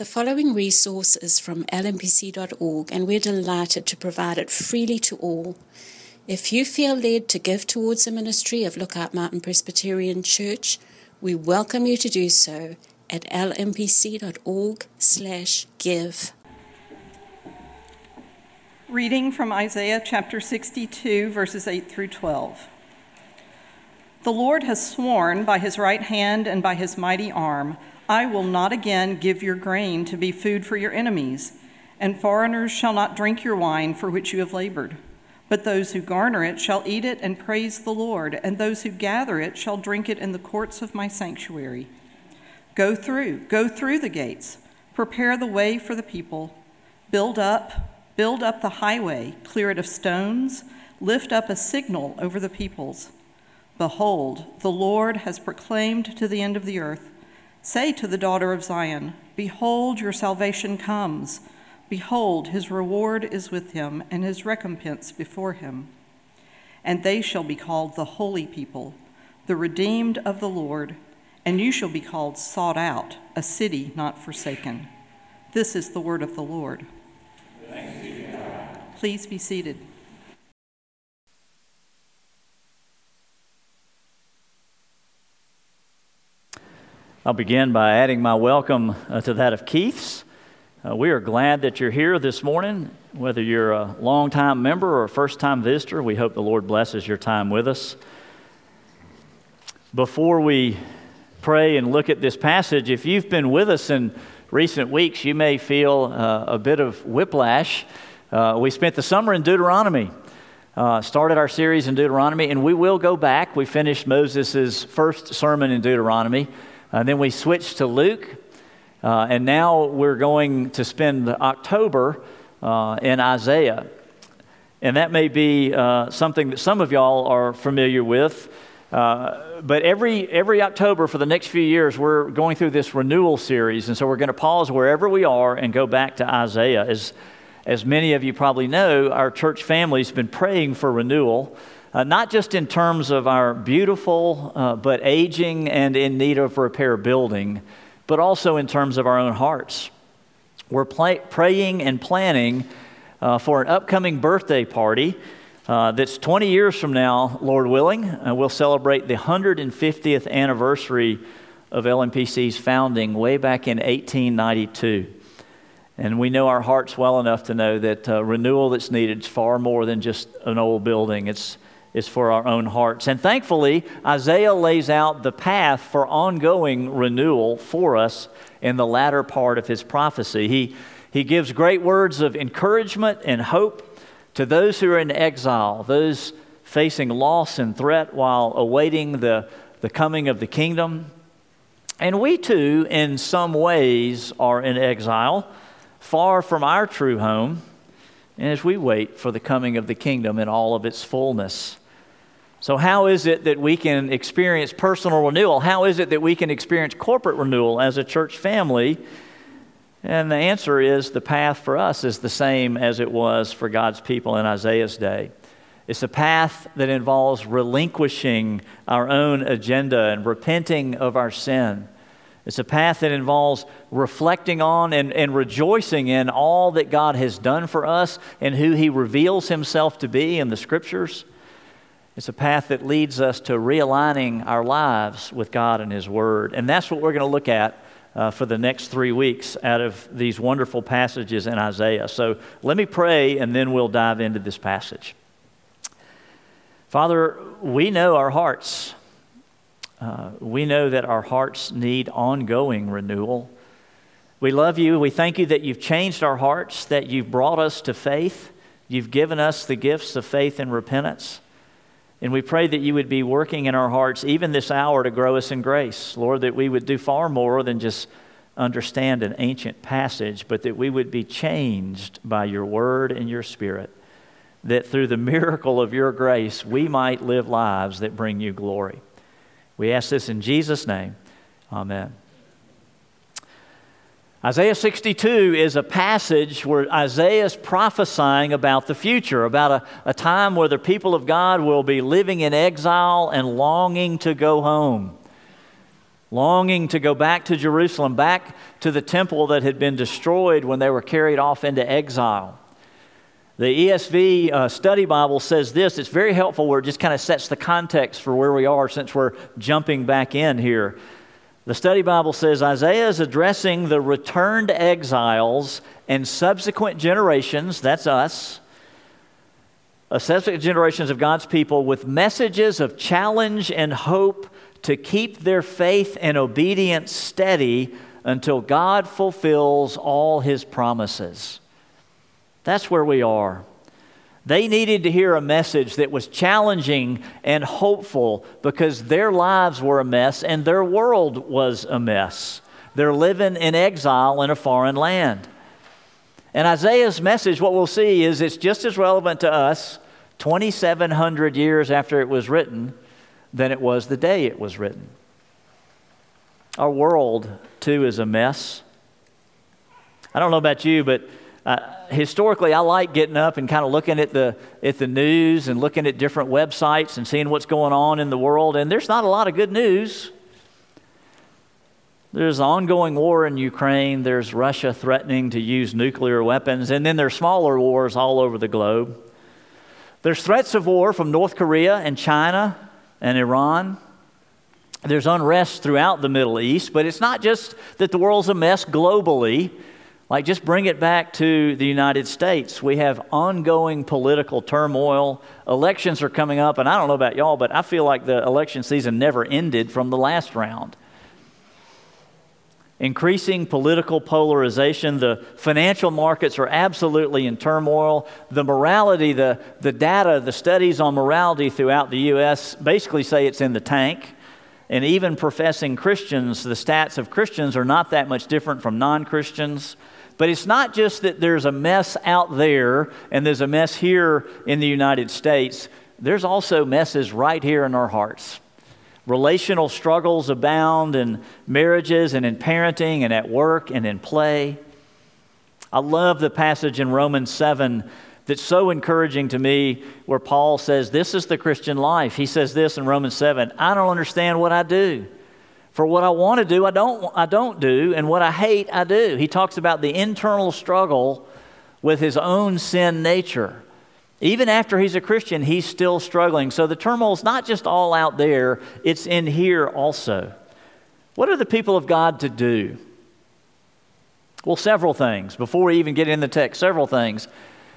The following resource is from lmpc.org, and we're delighted to provide it freely to all. If you feel led to give towards the ministry of Lookout Mountain Presbyterian Church, we welcome you to do so at lmpc.org/give. Reading from Isaiah chapter 62 verses 8 through 12. The Lord has sworn by his right hand and by his mighty arm I will not again give your grain to be food for your enemies, and foreigners shall not drink your wine for which you have labored. But those who garner it shall eat it and praise the Lord, and those who gather it shall drink it in the courts of my sanctuary. Go through, go through the gates, prepare the way for the people, build up, build up the highway, clear it of stones, lift up a signal over the peoples. Behold, the Lord has proclaimed to the end of the earth Say to the daughter of Zion, Behold, your salvation comes. Behold, his reward is with him, and his recompense before him. And they shall be called the holy people, the redeemed of the Lord, and you shall be called sought out, a city not forsaken. This is the word of the Lord. Please be seated. I'll begin by adding my welcome uh, to that of Keith's. Uh, we are glad that you're here this morning. Whether you're a long-time member or a first-time visitor, we hope the Lord blesses your time with us. Before we pray and look at this passage, if you've been with us in recent weeks, you may feel uh, a bit of whiplash. Uh, we spent the summer in Deuteronomy. Uh, started our series in Deuteronomy, and we will go back. We finished Moses' first sermon in Deuteronomy. Uh, then we switched to Luke, uh, and now we're going to spend October uh, in Isaiah. And that may be uh, something that some of y'all are familiar with. Uh, but every, every October for the next few years, we're going through this renewal series. And so we're going to pause wherever we are and go back to Isaiah. As, as many of you probably know, our church family's been praying for renewal uh, not just in terms of our beautiful uh, but aging and in need of repair building, but also in terms of our own hearts. We're play- praying and planning uh, for an upcoming birthday party uh, that's 20 years from now, Lord willing. We'll celebrate the 150th anniversary of LMPC's founding way back in 1892. And we know our hearts well enough to know that uh, renewal that's needed is far more than just an old building. It's is for our own hearts. And thankfully, Isaiah lays out the path for ongoing renewal for us in the latter part of his prophecy. He, he gives great words of encouragement and hope to those who are in exile, those facing loss and threat while awaiting the, the coming of the kingdom. And we too, in some ways, are in exile, far from our true home, and as we wait for the coming of the kingdom in all of its fullness. So, how is it that we can experience personal renewal? How is it that we can experience corporate renewal as a church family? And the answer is the path for us is the same as it was for God's people in Isaiah's day. It's a path that involves relinquishing our own agenda and repenting of our sin. It's a path that involves reflecting on and, and rejoicing in all that God has done for us and who He reveals Himself to be in the Scriptures. It's a path that leads us to realigning our lives with God and His Word. And that's what we're going to look at uh, for the next three weeks out of these wonderful passages in Isaiah. So let me pray and then we'll dive into this passage. Father, we know our hearts. Uh, we know that our hearts need ongoing renewal. We love you. We thank you that you've changed our hearts, that you've brought us to faith. You've given us the gifts of faith and repentance. And we pray that you would be working in our hearts even this hour to grow us in grace. Lord, that we would do far more than just understand an ancient passage, but that we would be changed by your word and your spirit. That through the miracle of your grace, we might live lives that bring you glory. We ask this in Jesus' name. Amen. Isaiah 62 is a passage where Isaiah is prophesying about the future, about a, a time where the people of God will be living in exile and longing to go home. longing to go back to Jerusalem, back to the temple that had been destroyed when they were carried off into exile. The ESV uh, Study Bible says this. It's very helpful where it just kind of sets the context for where we are since we're jumping back in here. The Study Bible says Isaiah is addressing the returned exiles and subsequent generations, that's us, uh, subsequent generations of God's people, with messages of challenge and hope to keep their faith and obedience steady until God fulfills all his promises. That's where we are. They needed to hear a message that was challenging and hopeful because their lives were a mess and their world was a mess. They're living in exile in a foreign land. And Isaiah's message, what we'll see is it's just as relevant to us 2,700 years after it was written than it was the day it was written. Our world, too, is a mess. I don't know about you, but historically, I like getting up and kind of looking at the, at the news and looking at different websites and seeing what's going on in the world. And there's not a lot of good news. There's ongoing war in Ukraine. There's Russia threatening to use nuclear weapons. And then there's smaller wars all over the globe. There's threats of war from North Korea and China and Iran. There's unrest throughout the Middle East, but it's not just that the world's a mess globally. Like, just bring it back to the United States. We have ongoing political turmoil. Elections are coming up, and I don't know about y'all, but I feel like the election season never ended from the last round. Increasing political polarization. The financial markets are absolutely in turmoil. The morality, the, the data, the studies on morality throughout the U.S. basically say it's in the tank. And even professing Christians, the stats of Christians are not that much different from non Christians. But it's not just that there's a mess out there and there's a mess here in the United States, there's also messes right here in our hearts. Relational struggles abound in marriages and in parenting and at work and in play. I love the passage in Romans 7 that's so encouraging to me where Paul says, This is the Christian life. He says this in Romans 7 I don't understand what I do. For what I want to do, I don't, I don't do, and what I hate, I do. He talks about the internal struggle with his own sin nature. Even after he's a Christian, he's still struggling. So the turmoil is not just all out there, it's in here also. What are the people of God to do? Well, several things. Before we even get in the text, several things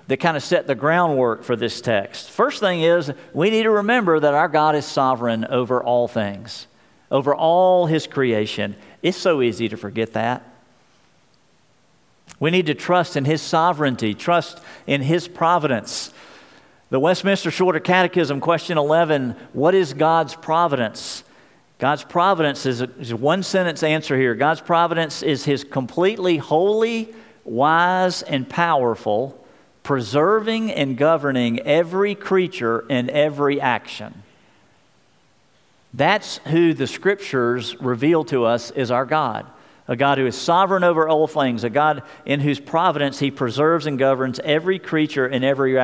that kind of set the groundwork for this text. First thing is, we need to remember that our God is sovereign over all things over all his creation. It's so easy to forget that. We need to trust in his sovereignty, trust in his providence. The Westminster Shorter Catechism, question 11 What is God's providence? God's providence is a, is a one sentence answer here. God's providence is his completely holy, wise, and powerful, preserving and governing every creature and every action. That's who the scriptures reveal to us is our God. A God who is sovereign over all things, a God in whose providence he preserves and governs every creature in every,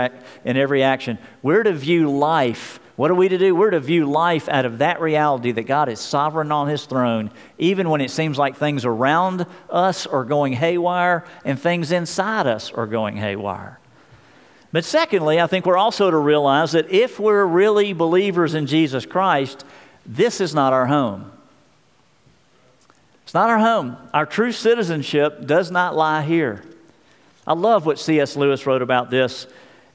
in every action. We're to view life. What are we to do? We're to view life out of that reality that God is sovereign on his throne, even when it seems like things around us are going haywire and things inside us are going haywire. But secondly, I think we're also to realize that if we're really believers in Jesus Christ, this is not our home. It's not our home. Our true citizenship does not lie here. I love what C.S. Lewis wrote about this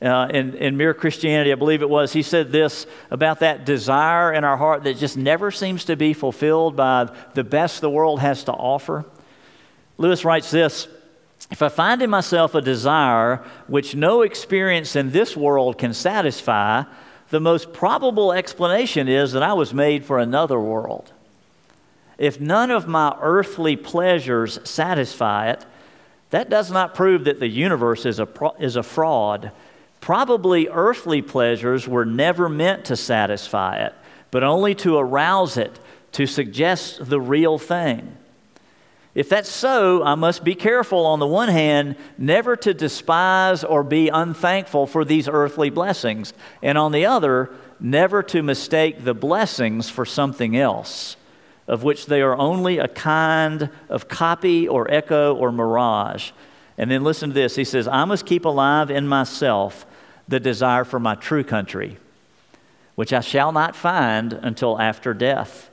uh, in, in Mere Christianity, I believe it was. He said this about that desire in our heart that just never seems to be fulfilled by the best the world has to offer. Lewis writes this If I find in myself a desire which no experience in this world can satisfy, the most probable explanation is that I was made for another world. If none of my earthly pleasures satisfy it, that does not prove that the universe is a, is a fraud. Probably earthly pleasures were never meant to satisfy it, but only to arouse it, to suggest the real thing. If that's so, I must be careful, on the one hand, never to despise or be unthankful for these earthly blessings, and on the other, never to mistake the blessings for something else. of which they are only a kind of copy or echo or mirage. And then listen to this. He says, I must keep alive in myself the desire for my true country, which I shall not find until after death.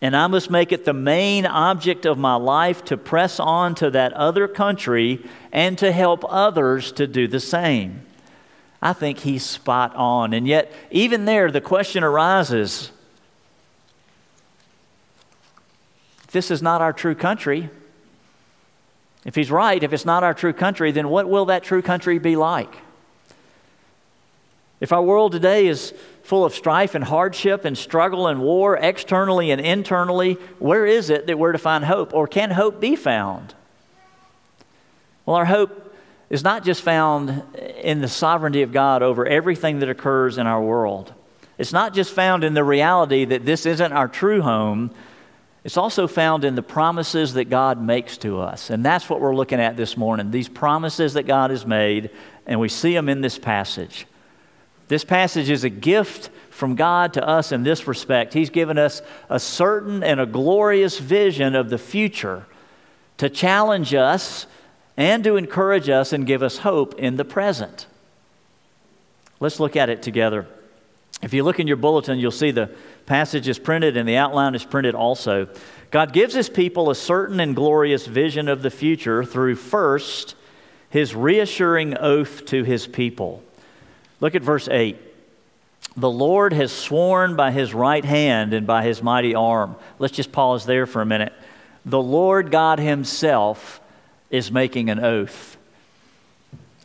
And I must make it the main object of my life to press on to that other country and to help others to do the same. I think he's spot on. And yet, even there, the question arises this is not our true country, if he's right, if it's not our true country, then what will that true country be like? If our world today is full of strife and hardship and struggle and war, externally and internally, where is it that we're to find hope? Or can hope be found? Well, our hope is not just found in the sovereignty of God over everything that occurs in our world. It's not just found in the reality that this isn't our true home. It's also found in the promises that God makes to us. And that's what we're looking at this morning these promises that God has made, and we see them in this passage. This passage is a gift from God to us in this respect. He's given us a certain and a glorious vision of the future to challenge us and to encourage us and give us hope in the present. Let's look at it together. If you look in your bulletin, you'll see the passage is printed and the outline is printed also. God gives his people a certain and glorious vision of the future through first his reassuring oath to his people. Look at verse 8. The Lord has sworn by his right hand and by his mighty arm. Let's just pause there for a minute. The Lord God himself is making an oath,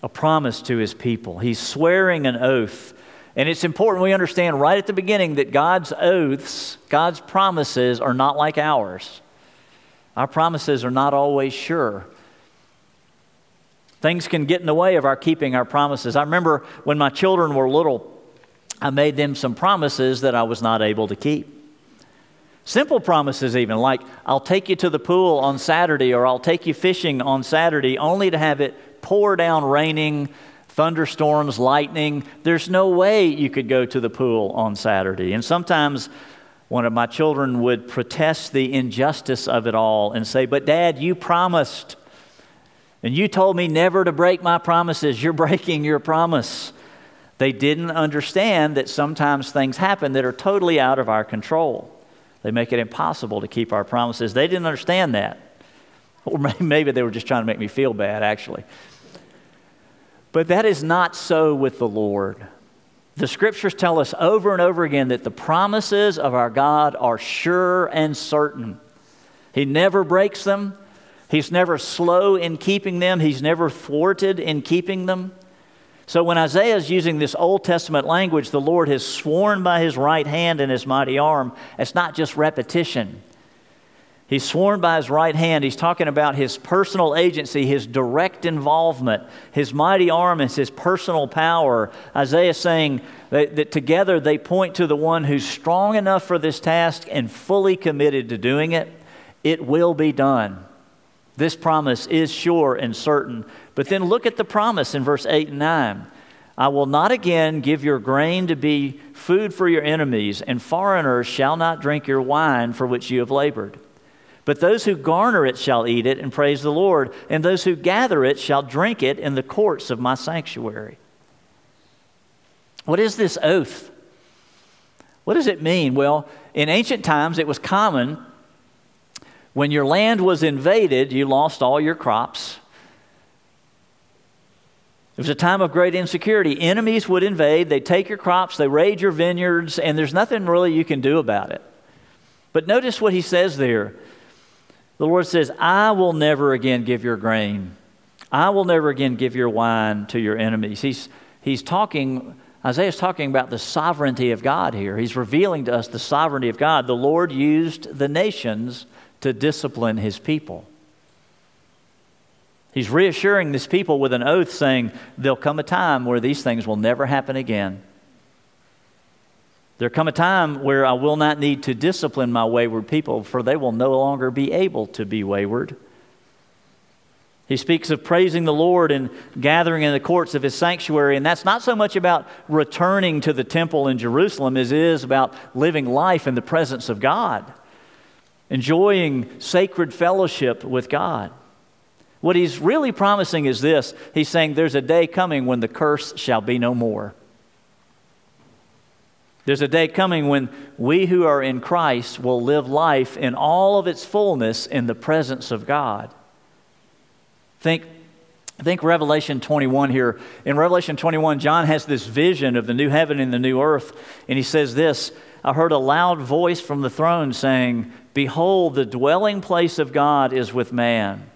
a promise to his people. He's swearing an oath. And it's important we understand right at the beginning that God's oaths, God's promises, are not like ours. Our promises are not always sure. Things can get in the way of our keeping our promises. I remember when my children were little, I made them some promises that I was not able to keep. Simple promises, even like, I'll take you to the pool on Saturday or I'll take you fishing on Saturday, only to have it pour down raining, thunderstorms, lightning. There's no way you could go to the pool on Saturday. And sometimes one of my children would protest the injustice of it all and say, But dad, you promised. And you told me never to break my promises. You're breaking your promise. They didn't understand that sometimes things happen that are totally out of our control. They make it impossible to keep our promises. They didn't understand that. Or maybe they were just trying to make me feel bad, actually. But that is not so with the Lord. The scriptures tell us over and over again that the promises of our God are sure and certain. He never breaks them, He's never slow in keeping them, he's never thwarted in keeping them. So when Isaiah is using this Old Testament language, the Lord has sworn by his right hand and his mighty arm, it's not just repetition. He's sworn by his right hand. He's talking about his personal agency, his direct involvement. His mighty arm is his personal power. Isaiah is saying that, that, together they point to the one who's strong enough for this task and fully committed to doing it. It will be done. This promise is sure and certain. But then look at the promise in verse 8 and 9. I will not again give your grain to be food for your enemies, and foreigners shall not drink your wine for which you have labored. But those who garner it shall eat it and praise the Lord, and those who gather it shall drink it in the courts of my sanctuary. What is this oath? What does it mean? Well, in ancient times, it was common when your land was invaded, you lost all your crops. It was a time of great insecurity. Enemies would invade, they'd take your crops, they raid your vineyards, and there's nothing really you can do about it. But notice what he says there. The Lord says, I will never again give your grain. I will never again give your wine to your enemies. He's, he's talking, Isaiah's talking about the sovereignty of God here. He's revealing to us the sovereignty of God. The Lord used the nations to discipline his people. He's reassuring this people with an oath saying, There'll come a time where these things will never happen again. There'll come a time where I will not need to discipline my wayward people, for they will no longer be able to be wayward. He speaks of praising the Lord and gathering in the courts of his sanctuary, and that's not so much about returning to the temple in Jerusalem as it is about living life in the presence of God. Enjoying sacred fellowship with God. What he's really promising is this He's saying there's a day coming when the curse shall be no more. There's a day coming when we who are in Christ will live life in all of its fullness in the presence of God. Think, think Revelation 21 here. In Revelation 21, John has this vision of the new heaven and the new earth, and he says this I heard a loud voice from the throne saying, Behold, the dwelling place of God is with man.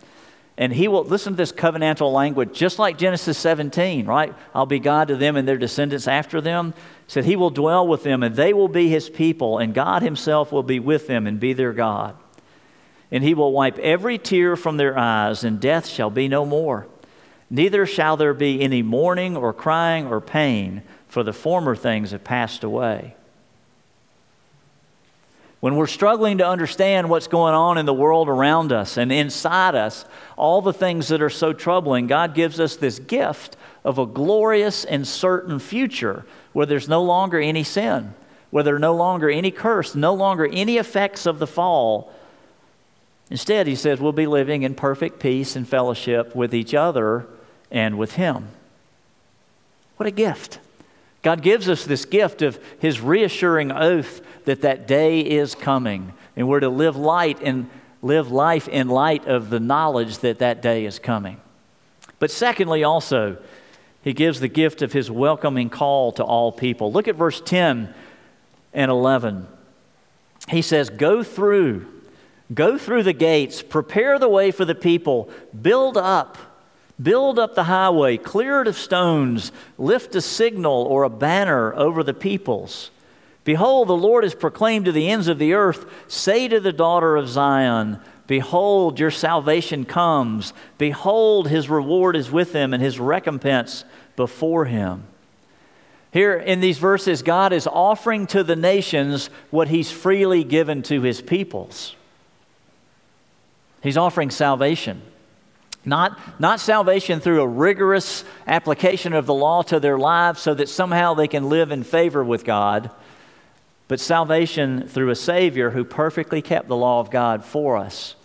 And he will listen to this covenantal language just like genesis 17 right? I'll be god to them and their descendants after them. Said he will dwell with them and they will be his people and god himself will be with them and be their god. And he will wipe every tear from their eyes and death shall be no more. Neither shall there be any mourning or crying or pain for the former things have passed away when we're struggling to understand what's going on in the world around us and inside us, all the things that are so troubling, God gives us this gift of a glorious and certain future where there's no longer any sin, where there's no longer any curse, no longer any effects of the fall. Instead, he says we'll be living in perfect peace and fellowship with each other and with Him. What a gift! God gives us this gift of His reassuring oath that that day is coming, and we're to live light and live life in light of the knowledge that that day is coming. But secondly, also, He gives the gift of His welcoming call to all people. Look at verse 10 and 11. He says, Go through, go through the gates, prepare the way for the people, build up Build up the highway, clear it of stones, lift a signal or a banner over the peoples. Behold, the Lord is proclaimed to the ends of the earth. Say to the daughter of Zion, Behold, your salvation comes. Behold, his reward is with him and his recompense before him. Here in these verses, God is offering to the nations what he's freely given to his peoples. He's offering salvation. Not, not salvation through a rigorous application of the law to their lives so that somehow they can live in favor with God, but salvation through a Savior who perfectly kept the law of God for us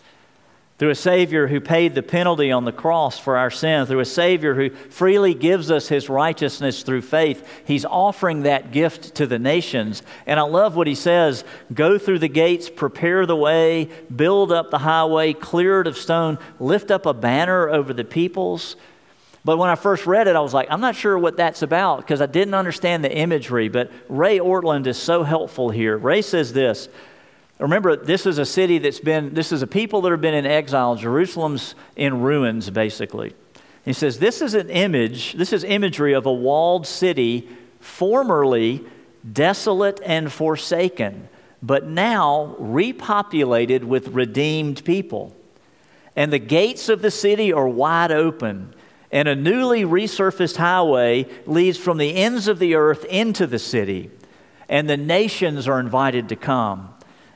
through a Savior who paid the penalty on the cross for our sin, through a Savior who freely gives us His righteousness through faith. He's offering that gift to the nations. And I love what He says go through the gates, prepare the way, build up the highway, clear it of stone, lift up a banner over the peoples. But when I first read it, I was like, I'm not sure what that's about because I didn't understand the imagery. But Ray Ortlund is so helpful here. Ray says this Remember, this is a city that's been, this is a people that have been in exile. Jerusalem's in ruins, basically. He says, This is an image, this is imagery of a walled city formerly desolate and forsaken, but now repopulated with redeemed people. And the gates of the city are wide open, and a newly resurfaced highway leads from the ends of the earth into the city, and the nations are invited to come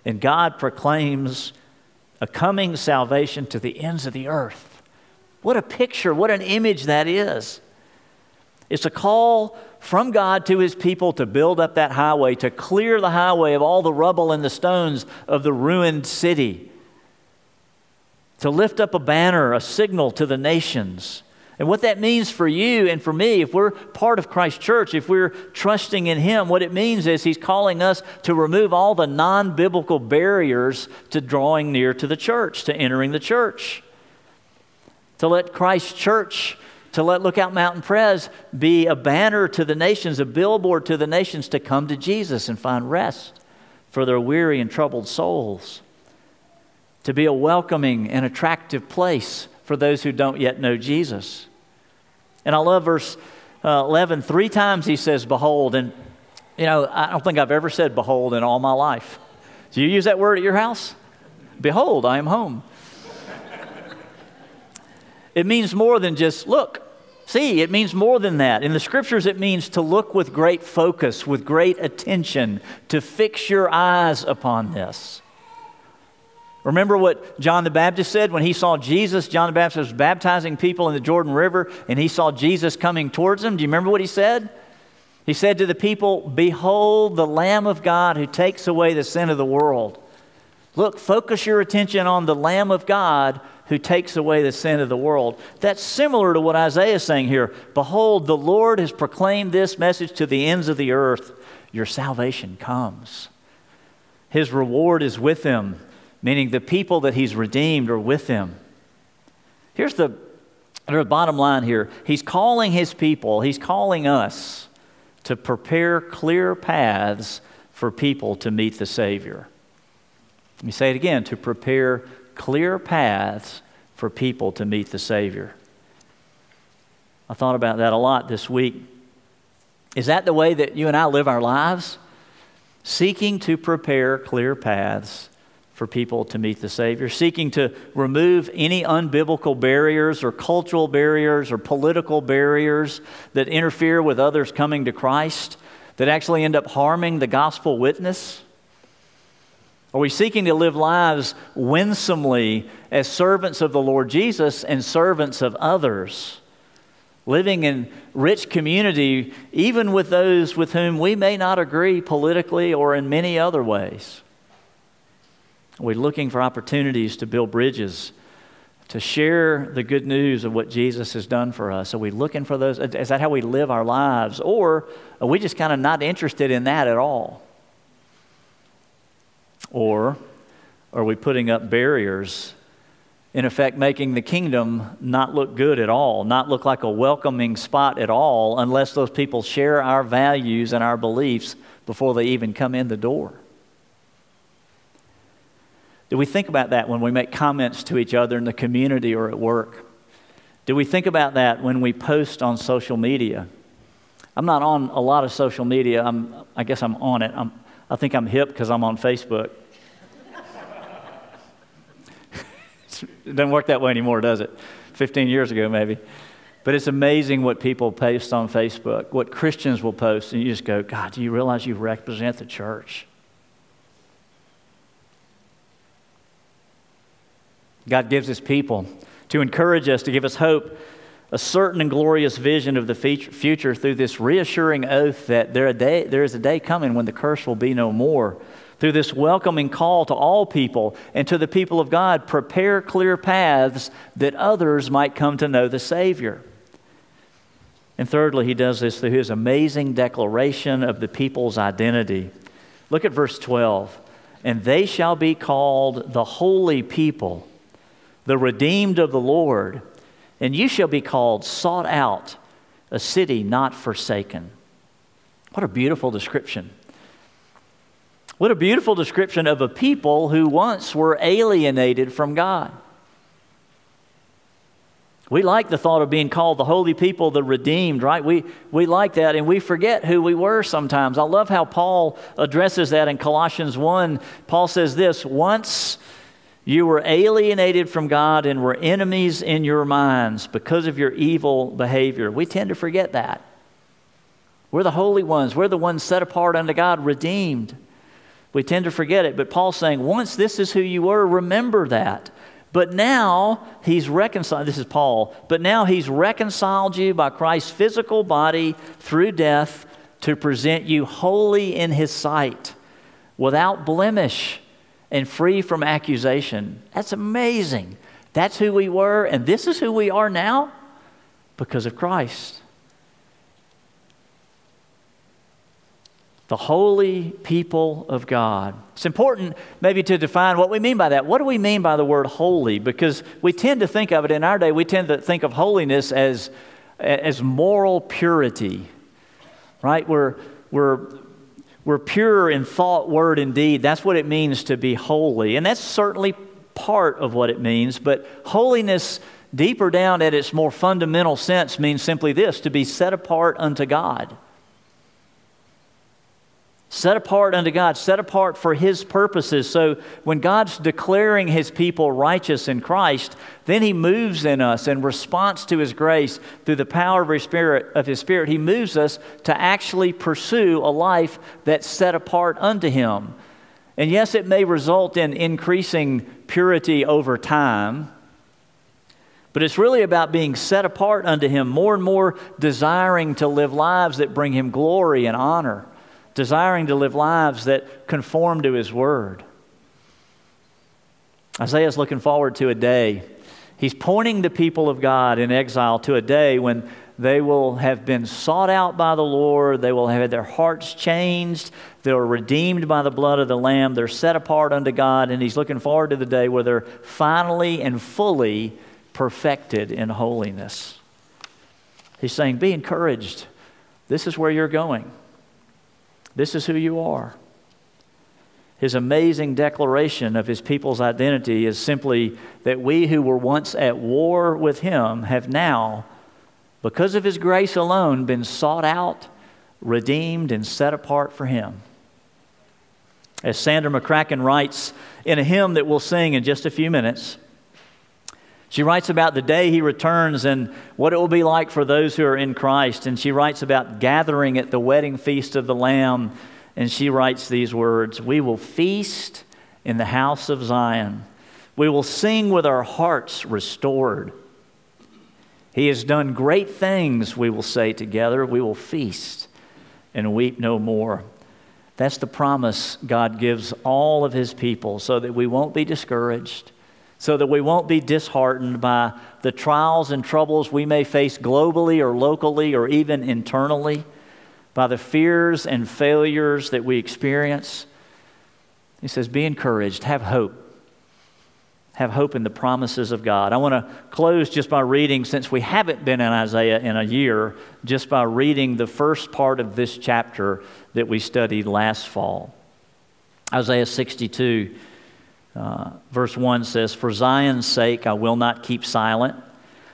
and God proclaims a coming salvation to the ends of the earth. What a picture, what an image that is. It's a call from God to his people to build up that highway, to clear the highway of all the rubble and the stones of the ruined city, to lift up a banner, a signal to the nations. And what that means for you and for me, if we're part of Christ Church, if we're trusting in Him, what it means is He's calling us to remove all the non biblical barriers to drawing near to the church, to entering the church. To let Christ Church, to let Lookout Mountain Pres be a banner to the nations, a billboard to the nations to come to Jesus and find rest for their weary and troubled souls. To be a welcoming and attractive place for those who don't yet know Jesus. And I love verse uh, 11. Three times he says, Behold. And, you know, I don't think I've ever said behold in all my life. Do you use that word at your house? Behold, I am home. it means more than just look. See, it means more than that. In the scriptures, it means to look with great focus, with great attention, to fix your eyes upon this. Remember what John the Baptist said when he saw Jesus? John the Baptist was baptizing people in the Jordan River and he saw Jesus coming towards him. Do you remember what he said? He said to the people, Behold the Lamb of God who takes away the sin of the world. Look, focus your attention on the Lamb of God who takes away the sin of the world. That's similar to what Isaiah is saying here. Behold, the Lord has proclaimed this message to the ends of the earth. Your salvation comes. His reward is with him, meaning the people that he's redeemed are with him. Here's the, the bottom line here He's calling his people, he's calling us to prepare clear paths for people to meet the Savior. Let me say it again to prepare clear paths for people to meet the Savior. I thought about that a lot this week. Is that the way that you and I live our lives? Seeking to prepare clear paths for people to meet the Savior, seeking to remove any unbiblical barriers or cultural barriers or political barriers that interfere with others coming to Christ, that actually end up harming the gospel witness? Are we seeking to live lives winsomely as servants of the Lord Jesus and servants of others? Living in rich community, even with those with whom we may not agree politically or in many other ways. Are we looking for opportunities to build bridges, to share the good news of what Jesus has done for us? Are we looking for those? Is that how we live our lives? Or are we just kind of not interested in that at all? Or are we putting up barriers, in effect, making the kingdom not look good at all, not look like a welcoming spot at all, unless those people share our values and our beliefs before they even come in the door? Do we think about that when we make comments to each other in the community or at work? Do we think about that when we post on social media? I'm not on a lot of social media. I'm, I guess I'm on it. I'm, I think I'm hip because I'm on Facebook. it doesn't work that way anymore, does it? 15 years ago, maybe. But it's amazing what people post on Facebook, what Christians will post, and you just go, God, do you realize you represent the church? God gives His people to encourage us, to give us hope, a certain and glorious vision of the future through this reassuring oath that there, day, there is a day coming when the curse will be no more. Through this welcoming call to all people and to the people of God, prepare clear paths that others might come to know the Savior. And thirdly, he does this through his amazing declaration of the people's identity. Look at verse 12. And they shall be called the holy people the redeemed of the Lord, and you shall be called sought out, a city not forsaken. What a beautiful description. What a beautiful description of a people who once were alienated from God. We like the thought of being called the holy people, the redeemed, right? We, we like that, and we forget who we were sometimes. I love how Paul addresses that in Colossians 1. Paul says this Once you were alienated from God and were enemies in your minds because of your evil behavior. We tend to forget that. We're the holy ones, we're the ones set apart unto God, redeemed. We tend to forget it, but Paul's saying, once this is who you were, remember that. But now he's reconciled, this is Paul, but now he's reconciled you by Christ's physical body through death to present you holy in his sight, without blemish and free from accusation. That's amazing. That's who we were, and this is who we are now because of Christ. The holy people of God. It's important maybe to define what we mean by that. What do we mean by the word holy? Because we tend to think of it in our day, we tend to think of holiness as, as moral purity, right? We're, we're we're pure in thought, word, and deed. That's what it means to be holy. And that's certainly part of what it means. But holiness, deeper down at its more fundamental sense, means simply this to be set apart unto God set apart unto God, set apart for His purposes. So when God's declaring His people righteous in Christ, then He moves in us in response to His grace through the power of His Spirit. Of His Spirit, He moves us to actually pursue a life that's set apart unto Him. And yes, it may result in increasing purity over time. But it's really about being set apart unto Him, more and more desiring to live lives that bring Him glory and honor desiring to live lives that conform to His Word. Isaiah is looking forward to a day. He's pointing the people of God in exile to a day when they will have been sought out by the Lord. They will have had their hearts changed. They're redeemed by the blood of the Lamb. They're set apart unto God. And He's looking forward to the day where they're finally and fully perfected in holiness. He's saying, Be encouraged. This is where you're going, this is who you are. His amazing declaration of his people's identity is simply that we who were once at war with him have now because of His grace alone, been sought out, redeemed, and set apart for Him. As Sandra McCracken writes in a hymn that we'll sing in just a few minutes, she writes about the day he returns and what it will be like for those who are in Christ. And she writes about gathering at the wedding feast of the Lamb. And she writes these words We will feast in the house of Zion. We will sing with our hearts restored. He has done great things, we will say together. We will feast and weep no more. That's the promise God gives all of His people so that we won't be discouraged, so that we won't be disheartened by the trials and troubles we may face globally or locally or even internally, by the fears and failures that we experience. He says, Be encouraged, have hope have hope in the promises of God. I want to close just by reading, since we haven't been in Isaiah in a year, just by reading the first part of this chapter that we studied last fall. Isaiah 62, uh, verse 1 says, For Zion's sake I will not keep silent.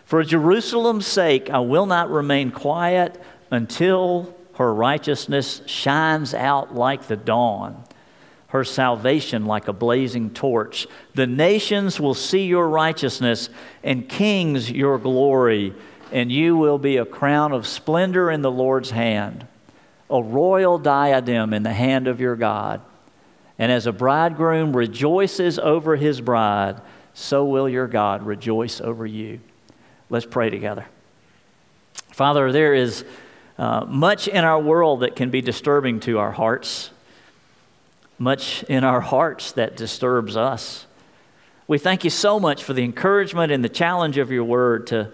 For Jerusalem's sake I will not remain quiet until her righteousness shines out like the dawn her salvation like a blazing torch. The nations will see your righteousness, and kings your glory, and you will be a crown of splendor in the Lord's hand, a royal diadem in the hand of your God. And as a bridegroom rejoices over his bride, so will your God rejoice over you. Let's pray together. Father, there is uh, much in our world that can be disturbing to our hearts much in our hearts that disturbs us. We thank you so much for the encouragement and the challenge of your word to,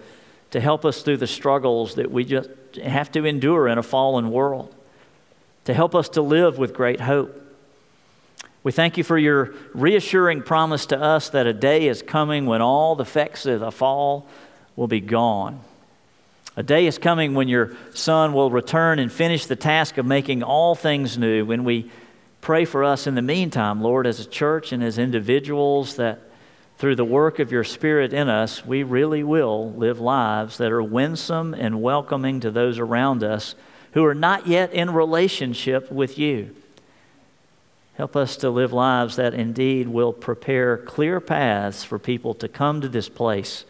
to help us through the struggles that we just have to endure in a fallen world, to help us to live with great hope. We thank you for your reassuring promise to us that a day is coming when all the effects of the fall will be gone. A day is coming when your Son will return and finish the task of making all things new, when we Pray for us in the meantime, Lord, as a church and as individuals, that through the work of your Spirit in us, we really will live lives that are winsome and welcoming to those around us who are not yet in relationship with you. Help us to live lives that indeed will prepare clear paths for people to come to this place,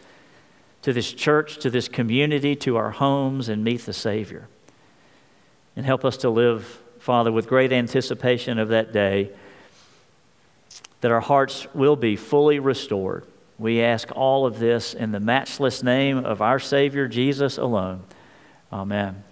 to this church, to this community, to our homes, and meet the Savior. And help us to live Father, with great anticipation of that day, that our hearts will be fully restored. We ask all of this in the matchless name of our Savior, Jesus alone. Amen.